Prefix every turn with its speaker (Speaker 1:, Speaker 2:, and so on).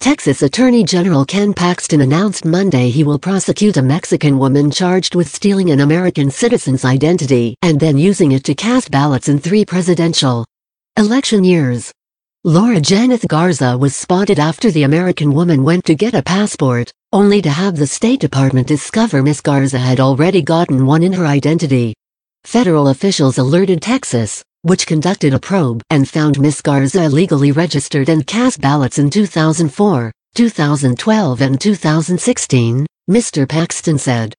Speaker 1: Texas Attorney General Ken Paxton announced Monday he will prosecute a Mexican woman charged with stealing an American citizen's identity and then using it to cast ballots in three presidential election years. Laura Janeth Garza was spotted after the American woman went to get a passport, only to have the State Department discover Miss Garza had already gotten one in her identity. Federal officials alerted Texas, which conducted a probe and found Miss Garza illegally registered and cast ballots in 2004, 2012 and 2016, Mr. Paxton said.